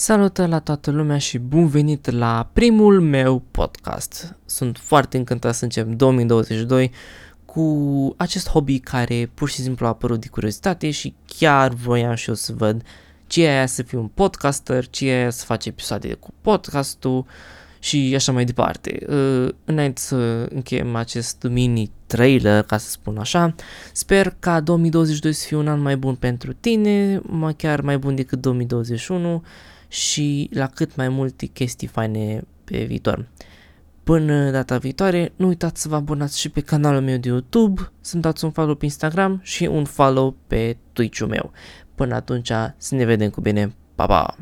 Salutări la toată lumea și bun venit la primul meu podcast. Sunt foarte încântat să încep 2022 cu acest hobby care pur și simplu a apărut de curiozitate și chiar voiam și eu să văd ce e aia să fiu un podcaster, ce e aia să faci episoade cu podcastul și așa mai departe. Uh, înainte să încheiem acest mini trailer, ca să spun așa, sper ca 2022 să fie un an mai bun pentru tine, mai chiar mai bun decât 2021 și la cât mai multe chestii faine pe viitor. Până data viitoare, nu uitați să vă abonați și pe canalul meu de YouTube, să-mi dați un follow pe Instagram și un follow pe Twitch-ul meu. Până atunci, să ne vedem cu bine. Pa, pa!